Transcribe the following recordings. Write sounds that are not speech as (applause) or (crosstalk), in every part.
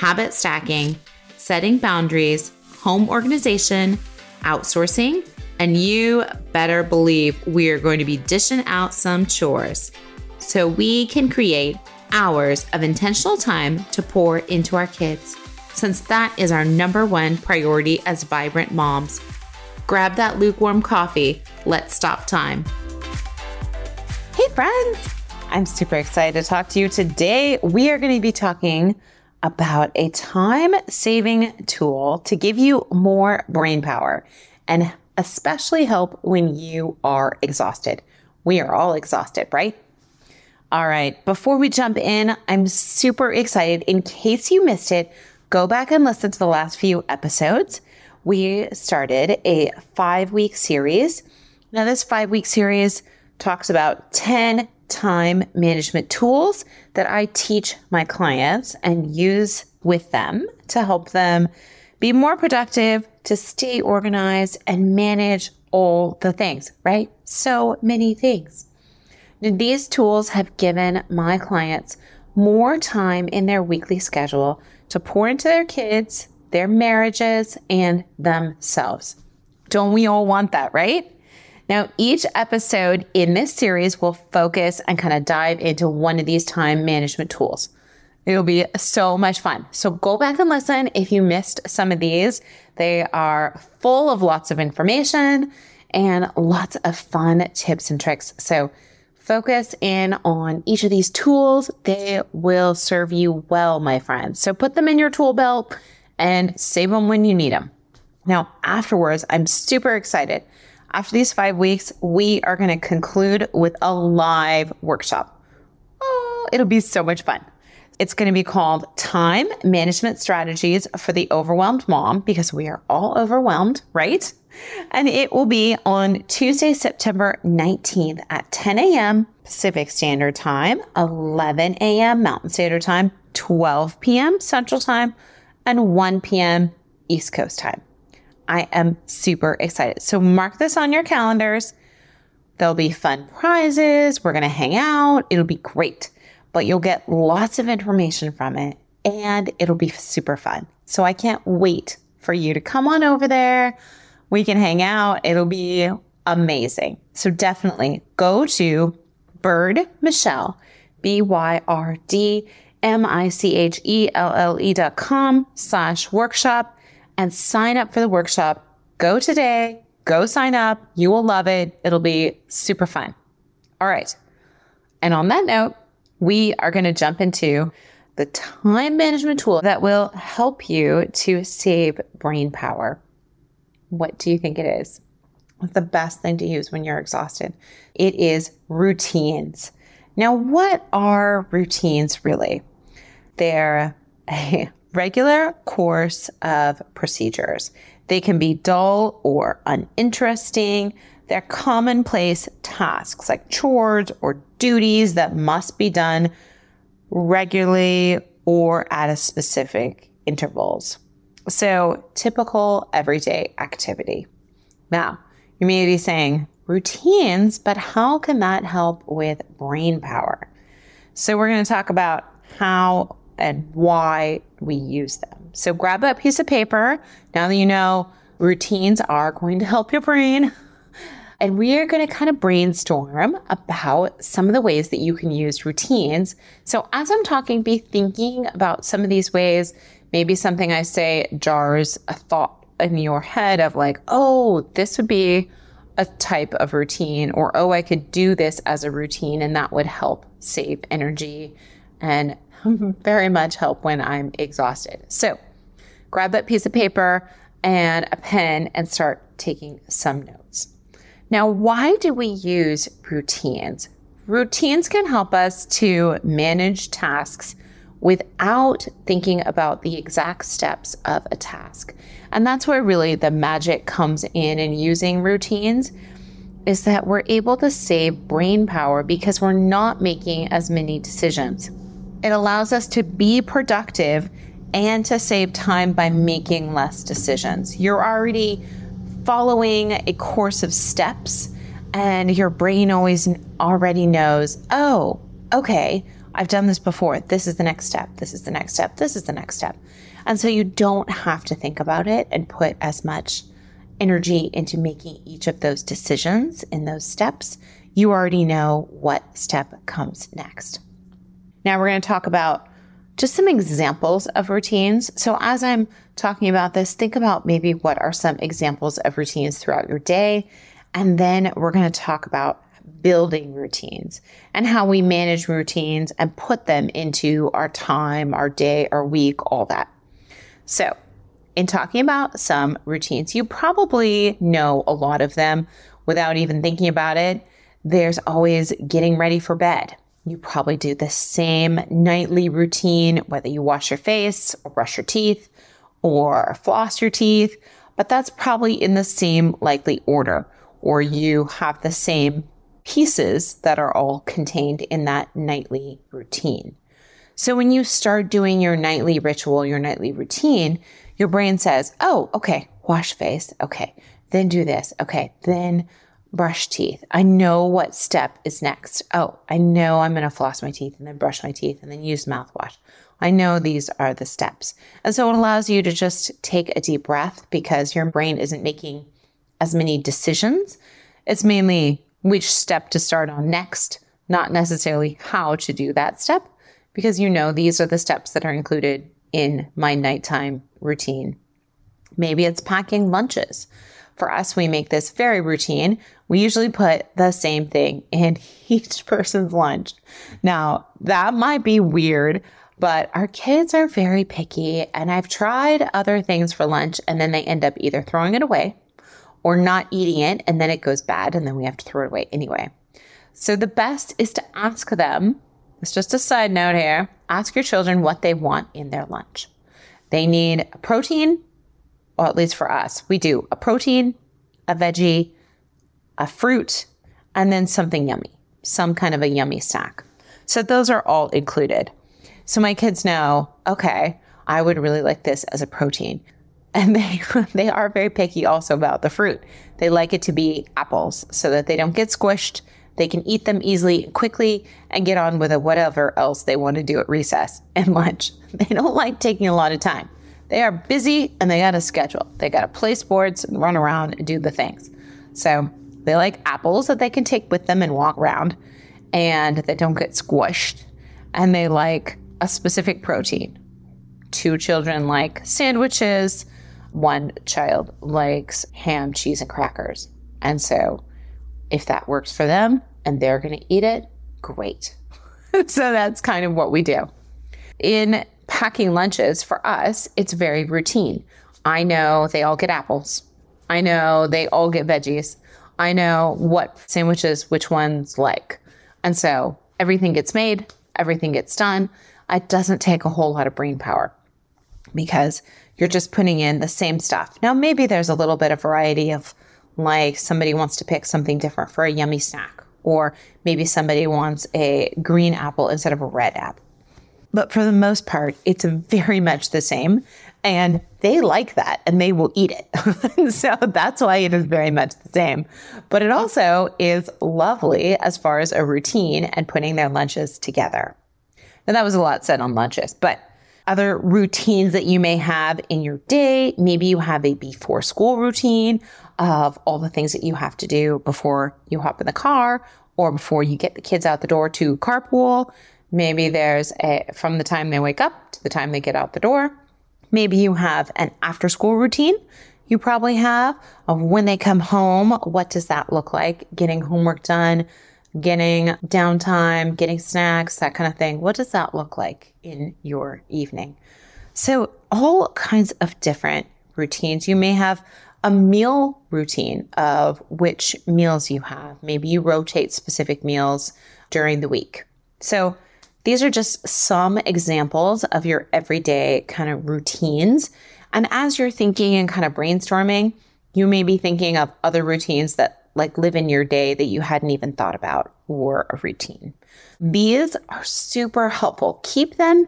habit stacking, setting boundaries, home organization, outsourcing, and you better believe we are going to be dishing out some chores so we can create hours of intentional time to pour into our kids, since that is our number one priority as vibrant moms. Grab that lukewarm coffee. Let's stop time. Hey, friends. I'm super excited to talk to you today. We are going to be talking about a time saving tool to give you more brain power and especially help when you are exhausted. We are all exhausted, right? All right, before we jump in, I'm super excited. In case you missed it, go back and listen to the last few episodes. We started a five week series. Now, this five week series talks about 10 time management tools that I teach my clients and use with them to help them be more productive, to stay organized and manage all the things, right? So many things. These tools have given my clients more time in their weekly schedule to pour into their kids, their marriages, and themselves. Don't we all want that, right? Now, each episode in this series will focus and kind of dive into one of these time management tools. It'll be so much fun. So go back and listen if you missed some of these. They are full of lots of information and lots of fun tips and tricks. So focus in on each of these tools. They will serve you well, my friends. So put them in your tool belt and save them when you need them. Now, afterwards, I'm super excited after these five weeks, we are going to conclude with a live workshop. Oh, it'll be so much fun. It's going to be called Time Management Strategies for the Overwhelmed Mom because we are all overwhelmed, right? And it will be on Tuesday, September 19th at 10 a.m. Pacific Standard Time, 11 a.m. Mountain Standard Time, 12 p.m. Central Time, and 1 p.m. East Coast Time. I am super excited. So mark this on your calendars. There'll be fun prizes. We're going to hang out. It'll be great, but you'll get lots of information from it and it'll be super fun. So I can't wait for you to come on over there. We can hang out. It'll be amazing. So definitely go to Byrd Michelle, B Y R D M I C H E L L E dot com slash workshop and sign up for the workshop. Go today, go sign up. You will love it. It'll be super fun. All right. And on that note, we are going to jump into the time management tool that will help you to save brain power. What do you think it is? What's the best thing to use when you're exhausted? It is routines. Now, what are routines really? They're (laughs) a regular course of procedures. They can be dull or uninteresting. They're commonplace tasks like chores or duties that must be done regularly or at a specific intervals. So, typical everyday activity. Now, you may be saying routines, but how can that help with brain power? So, we're going to talk about how and why we use them. So grab a piece of paper. Now that you know routines are going to help your brain. (laughs) And we are going to kind of brainstorm about some of the ways that you can use routines. So as I'm talking, be thinking about some of these ways. Maybe something I say jars a thought in your head of like, oh, this would be a type of routine, or oh, I could do this as a routine and that would help save energy and (laughs) very much help when I'm exhausted. So grab that piece of paper and a pen and start taking some notes. Now, why do we use routines? Routines can help us to manage tasks without thinking about the exact steps of a task. And that's where really the magic comes in in using routines is that we're able to save brain power because we're not making as many decisions. It allows us to be productive and to save time by making less decisions. You're already following a course of steps and your brain always already knows, "Oh, okay, I've done this before. This is the next step. This is the next step. This is the next step." And so you don't have to think about it and put as much energy into making each of those decisions in those steps. You already know what step comes next. Now we're going to talk about just some examples of routines. So, as I'm talking about this, think about maybe what are some examples of routines throughout your day. And then we're going to talk about building routines and how we manage routines and put them into our time, our day, our week, all that. So, in talking about some routines, you probably know a lot of them without even thinking about it. There's always getting ready for bed. You probably do the same nightly routine, whether you wash your face or brush your teeth or floss your teeth, but that's probably in the same likely order, or you have the same pieces that are all contained in that nightly routine. So when you start doing your nightly ritual, your nightly routine, your brain says, Oh, okay, wash face. Okay. Then do this. Okay. Then brush teeth. I know what step is next. Oh, I know I'm going to floss my teeth and then brush my teeth and then use mouthwash. I know these are the steps. And so it allows you to just take a deep breath because your brain isn't making as many decisions. It's mainly which step to start on next, not necessarily how to do that step, because you know these are the steps that are included in my nighttime routine. Maybe it's packing lunches. For us, we make this very routine. We usually put the same thing in (laughs) each person's lunch. Now, that might be weird, but our kids are very picky, and I've tried other things for lunch, and then they end up either throwing it away or not eating it, and then it goes bad, and then we have to throw it away anyway. So, the best is to ask them. It's just a side note here. Ask your children what they want in their lunch. They need protein, at least for us, we do a protein, a veggie, a fruit, and then something yummy, some kind of a yummy snack. So those are all included. So my kids know, okay, I would really like this as a protein. (laughs) And they they are very picky also about the fruit. They like it to be apples so that they don't get squished. They can eat them easily quickly and get on with whatever else they want to do at recess and (laughs) lunch. They don't like taking a lot of time. They are busy and they got a schedule. They got to play sports and run around and do the things. So they like apples that they can take with them and walk around and that don't get squished. And they like a specific protein. Two children like sandwiches. One child likes ham, cheese, and crackers. And so if that works for them and they're going to eat it, great. (laughs) so that's kind of what we do. In packing lunches for us, it's very routine. I know they all get apples. I know they all get veggies. I know what sandwiches which ones like. And so everything gets made, everything gets done. It doesn't take a whole lot of brain power because you're just putting in the same stuff. Now, maybe there's a little bit of variety of like somebody wants to pick something different for a yummy snack, or maybe somebody wants a green apple instead of a red apple. But for the most part, it's very much the same. And they like that and they will eat it. (laughs) so that's why it is very much the same. But it also is lovely as far as a routine and putting their lunches together. Now, that was a lot said on lunches, but other routines that you may have in your day. Maybe you have a before school routine of all the things that you have to do before you hop in the car or before you get the kids out the door to carpool. Maybe there's a from the time they wake up to the time they get out the door. Maybe you have an after school routine. you probably have of when they come home. What does that look like? Getting homework done, getting downtime, getting snacks, that kind of thing. What does that look like in your evening? So, all kinds of different routines. You may have a meal routine of which meals you have. Maybe you rotate specific meals during the week. So, these are just some examples of your everyday kind of routines. And as you're thinking and kind of brainstorming, you may be thinking of other routines that like live in your day that you hadn't even thought about or a routine. These are super helpful. Keep them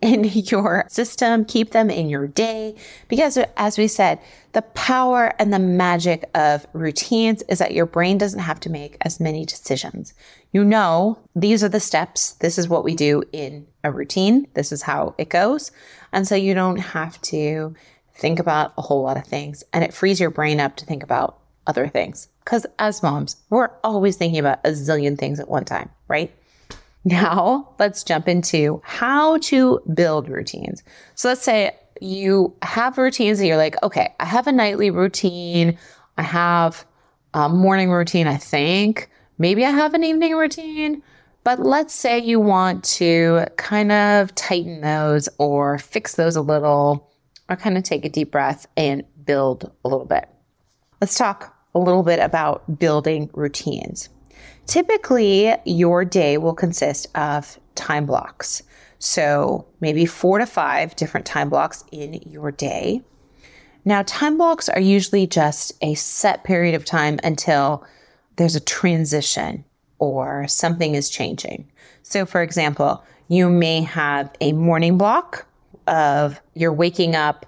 in (laughs) your system, keep them in your day. Because as we said, the power and the magic of routines is that your brain doesn't have to make as many decisions. You know, these are the steps. This is what we do in a routine. This is how it goes. And so you don't have to think about a whole lot of things. And it frees your brain up to think about other things. Because as moms, we're always thinking about a zillion things at one time, right? Now, let's jump into how to build routines. So let's say you have routines that you're like, okay, I have a nightly routine. I have a morning routine, I think. Maybe I have an evening routine. But let's say you want to kind of tighten those or fix those a little or kind of take a deep breath and build a little bit. Let's talk a little bit about building routines. Typically, your day will consist of time blocks. So, maybe four to five different time blocks in your day. Now, time blocks are usually just a set period of time until there's a transition or something is changing. So, for example, you may have a morning block of you're waking up,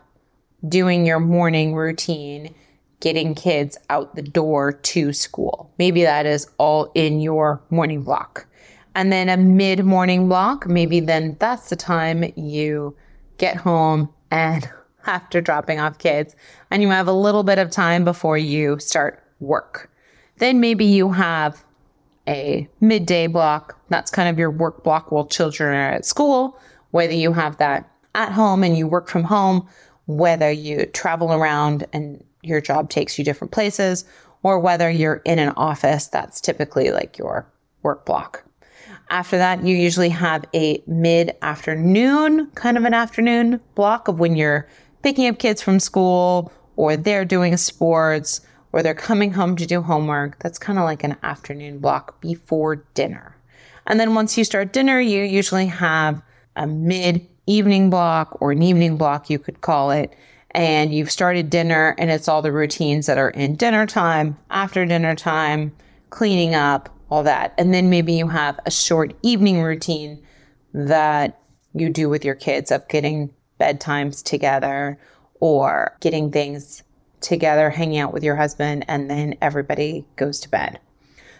doing your morning routine, getting kids out the door to school. Maybe that is all in your morning block. And then a mid morning block, maybe then that's the time you get home and (laughs) after dropping off kids and you have a little bit of time before you start work. Then maybe you have a midday block. That's kind of your work block while children are at school, whether you have that at home and you work from home, whether you travel around and your job takes you different places, or whether you're in an office, that's typically like your work block. After that, you usually have a mid afternoon, kind of an afternoon block of when you're picking up kids from school or they're doing sports or they're coming home to do homework. That's kind of like an afternoon block before dinner. And then once you start dinner, you usually have a mid evening block or an evening block, you could call it and you've started dinner and it's all the routines that are in dinner time, after dinner time, cleaning up, all that. And then maybe you have a short evening routine that you do with your kids of getting bedtimes together or getting things together, hanging out with your husband, and then everybody goes to bed.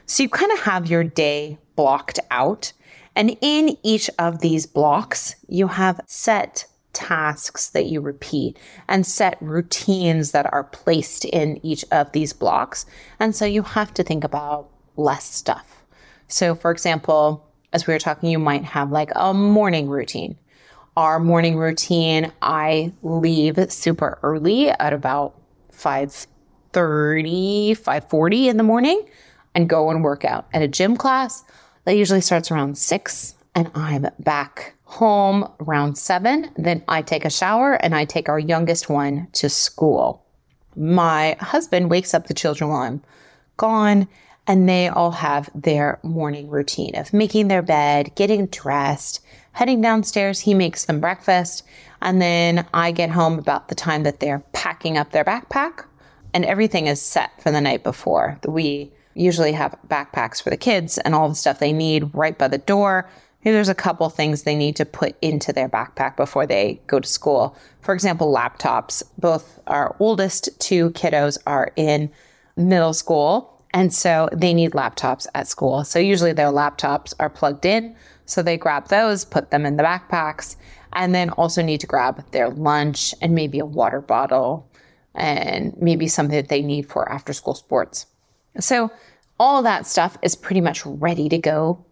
So you kind of have your day blocked out. And in each of these blocks, you have set tasks that you repeat and set routines that are placed in each of these blocks. And so you have to think about less stuff. So, for example, as we were talking, you might have like a morning routine. Our morning routine, I leave super early at about 5:30, 5:40 in the morning and go and work out at a gym class that usually starts around 6 and I'm back home around seven. Then I take a shower and I take our youngest one to school. My husband wakes up the children while I'm gone, and they all have their morning routine of making their bed, getting dressed, heading downstairs. He makes them breakfast, and then I get home about the time that they're packing up their backpack, and everything is set for the night before. We usually have backpacks for the kids and all the stuff they need right by the door there's a couple things they need to put into their backpack before they go to school. For example, laptops. Both our oldest two kiddos are in middle school, and so they need laptops at school. So usually their laptops are plugged in. So they grab those, put them in the backpacks, and then also need to grab their lunch and maybe a water bottle and maybe something that they need for after school sports. So all that stuff is pretty much ready to go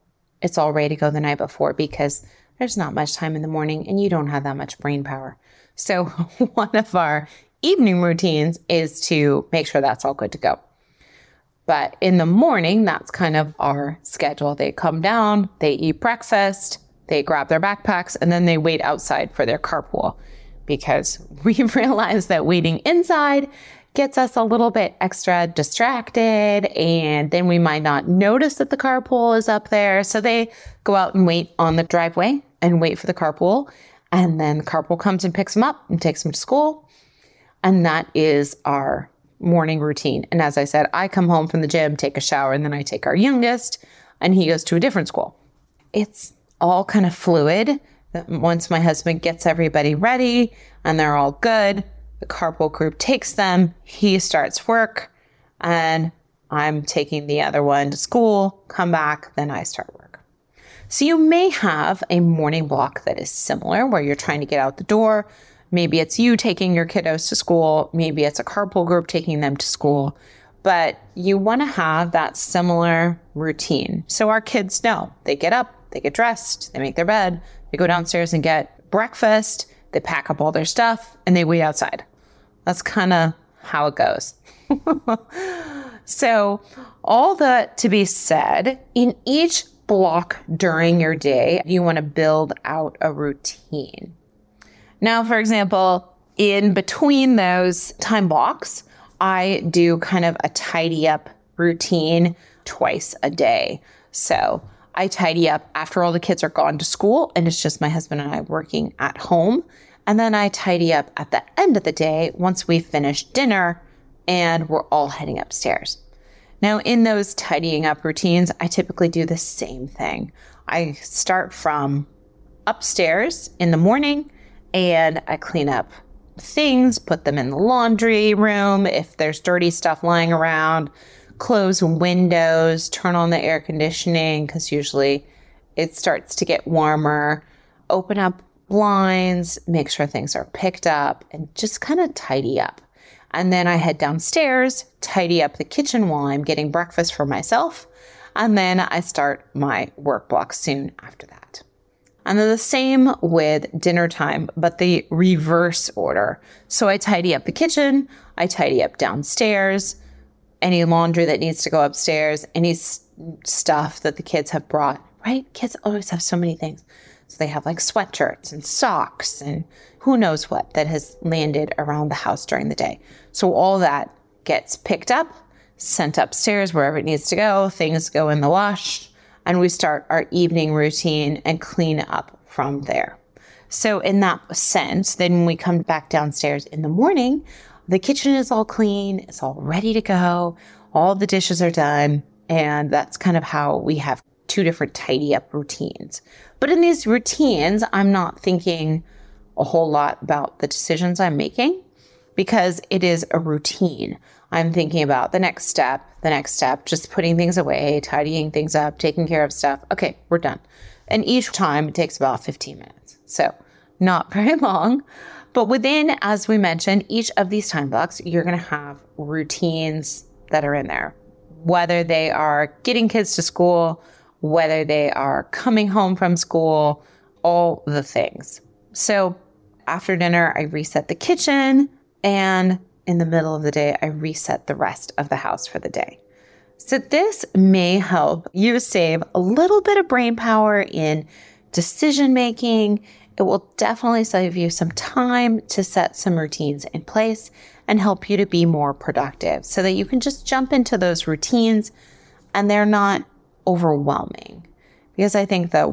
it's all ready to go the night before because there's not much time in the morning and you don't have that much brain power. So, (laughs) one of our evening routines is to make sure that's all good to go. But in the morning, that's kind of our schedule. They come down, they eat breakfast, they grab their backpacks, and then they wait outside for their carpool because (laughs) we realize that waiting inside gets us a little bit extra distracted and then we might not notice that the carpool is up there. So they go out and wait on the driveway and wait for the carpool. And then the carpool comes and picks them up and takes them to school. And that is our morning routine. And as I said, I come home from the gym, take a shower, and then I take our youngest and he goes to a different school. It's all kind of fluid. Once my husband gets everybody ready and they're all good, the carpool group takes them. He starts work, and I'm taking the other one to school, come back, then I start work. So you may have a morning block that is similar where you're trying to get out the door. Maybe it's you taking your kiddos to school, maybe it's a carpool group taking them to school, but you want to have that similar routine. So our kids know they get up, they get dressed, they make their bed, they go downstairs and get breakfast, they pack up all their stuff and they wait outside. That's kind of how it goes. (laughs) so, all that to be said, in each block during your day, you want to build out a routine. Now, for example, in between those time blocks, I do kind of a tidy up routine twice a day. So, I tidy up after all the kids are gone to school and it's just my husband and I working at home. And then I tidy up at the end of the day once we've finished dinner and we're all heading upstairs. Now, in those tidying up routines, I typically do the same thing. I start from upstairs in the morning and I clean up things, put them in the laundry room if there's dirty stuff lying around, close windows, turn on the air conditioning because usually it starts to get warmer, open up blinds, make sure things are picked up, and just kind of tidy up. And then I head downstairs, tidy up the kitchen while I'm getting breakfast for myself. And then I start my work block soon after that. And then the same with dinner time, but the reverse order. So I tidy up the kitchen, I tidy up downstairs, any laundry that needs to go upstairs, any s- stuff that the kids have brought, right? Kids always have so many things. So they have like sweatshirts and socks and who knows what that has landed around the house during the day. So all that gets picked up, sent upstairs wherever it needs to go, things go in the wash, and we start our evening routine and clean up from there. So, in that sense, then when we come back downstairs in the morning, the kitchen is all clean, it's all ready to go, all the dishes are done, and that's kind of how we have two different tidy up routines. But in these routines, I'm not thinking a whole lot about the decisions I'm making because it is a routine. I'm thinking about the next step, the next step, just putting things away, tidying things up, taking care of stuff. Okay, we're done. And each time it takes about 15 minutes. So, not (laughs) very long. But within, as we mentioned, each of these time blocks, you're going to have routines that are in there, whether they are getting kids to school, whether they are coming home from school, all the things. So after dinner, I reset the kitchen, and in the middle of the day, I reset the rest of the house for the day. So, this may help you save a little bit of brain power in decision making. It will definitely save you some time to set some routines in place and help you to be more productive so that you can just jump into those routines and they're not overwhelming. Because I think that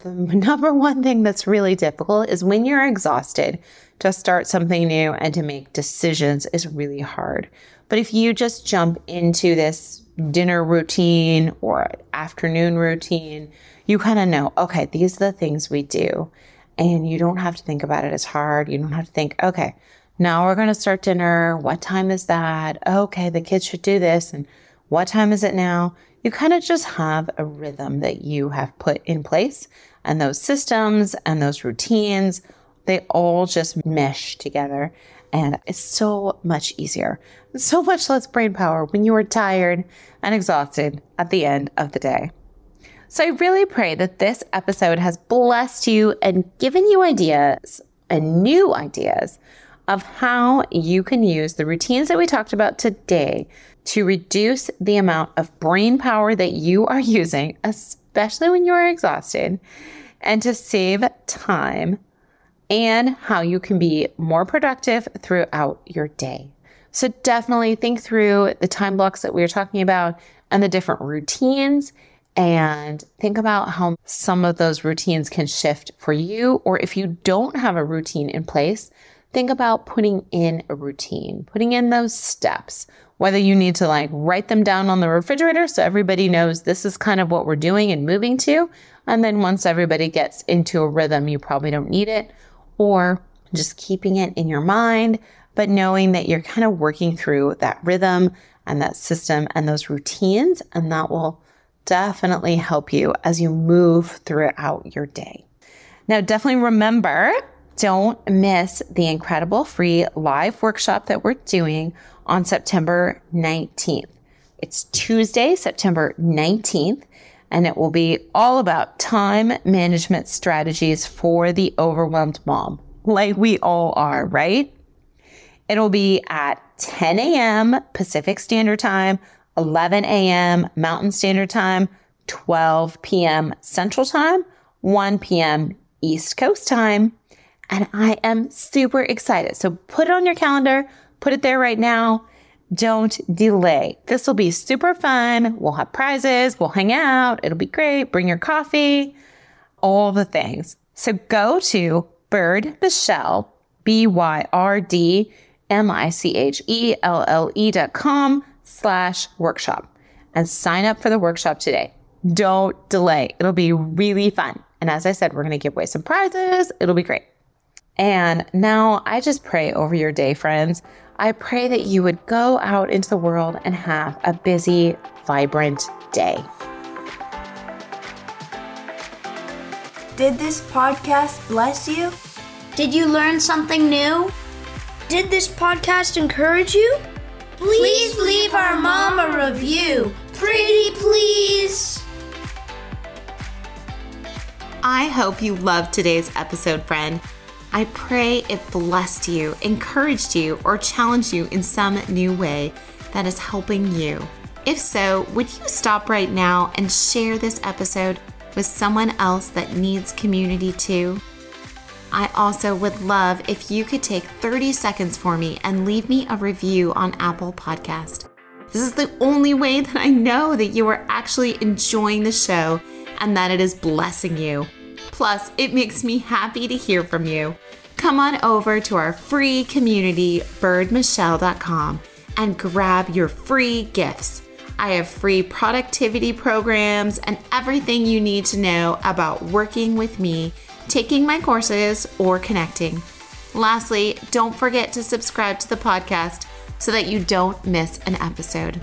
the (laughs) number one thing that's really difficult is when you're exhausted to start something new and to make decisions is really hard. But if you just jump into this dinner routine or afternoon routine, you kind of know, okay, these are the things we do. And you don't have to think about it as hard. You don't have to think, okay, now we're going to start dinner. What time is that? Okay, the kids should do this. And what time is it now? You kind of just have a rhythm that you have put in place. And those systems and those routines, they all just mesh together. And it's so much easier, so much less brain power when you are tired and exhausted at the end of the day. So I really pray that this episode has blessed you and given you ideas and new ideas of how you can use the routines that we talked about today to reduce the amount of brain power that you are (laughs) using, especially when you are exhausted, and to save time and how you can be more productive throughout your day. So definitely think through the time blocks that we are talking about and the different routines and think about how some of those routines can shift for you. Or if you don't have a routine in place, think about putting in a routine, putting in those steps, whether you need to like write them down on the refrigerator so everybody knows this is kind of what we're doing and moving to. And then once everybody gets into a rhythm, you probably don't need it, or just keeping it in your mind, but knowing that you're kind of working through that rhythm and that system and those routines, and that will definitely help you as you move throughout your day. Now, definitely remember don't miss the incredible free live workshop that we're doing on September 19th. It's Tuesday, September 19th, and it will be all about time management strategies for the overwhelmed mom, like we all are, right? It'll be at 10 a.m. Pacific Standard Time, 11 a.m. Mountain Standard Time, 12 p.m. Central Time, 1 p.m. East Coast Time. And I am super excited. So put it on your calendar, put it there right now. Don't delay. This will be super fun. We'll have prizes, we'll hang out, it'll be great. Bring your coffee, all the things. So go to Byrd Michelle, B Y R D M I C H E L L E dot com slash workshop and sign up for the workshop today. Don't delay. It'll be really fun. And as I said, we're going to give away some prizes. It'll be great. And now I just pray over your day, friends. I pray that you would go out into the world and have a busy, vibrant day. Did this podcast bless you? Did you learn something new? Did this podcast encourage you? Please leave our mom a review. Pretty please. I hope you loved today's episode, friend. I pray it blessed you, encouraged you, or challenged you in some new way that is helping you. If so, would you stop right now and share this episode with someone else that needs community too? I also would love if you could take 30 seconds for me and leave me a review on Apple Podcast. This is the only way that I know that you are actually enjoying the show and that it is blessing you. Plus, it makes me happy to hear from you. Come on over to our free community, byrdmichelle.com, and grab your free gifts. I have free productivity programs and everything you need to know about working with me taking my courses, or connecting. Lastly, don't forget to subscribe to the podcast so that you don't miss an episode.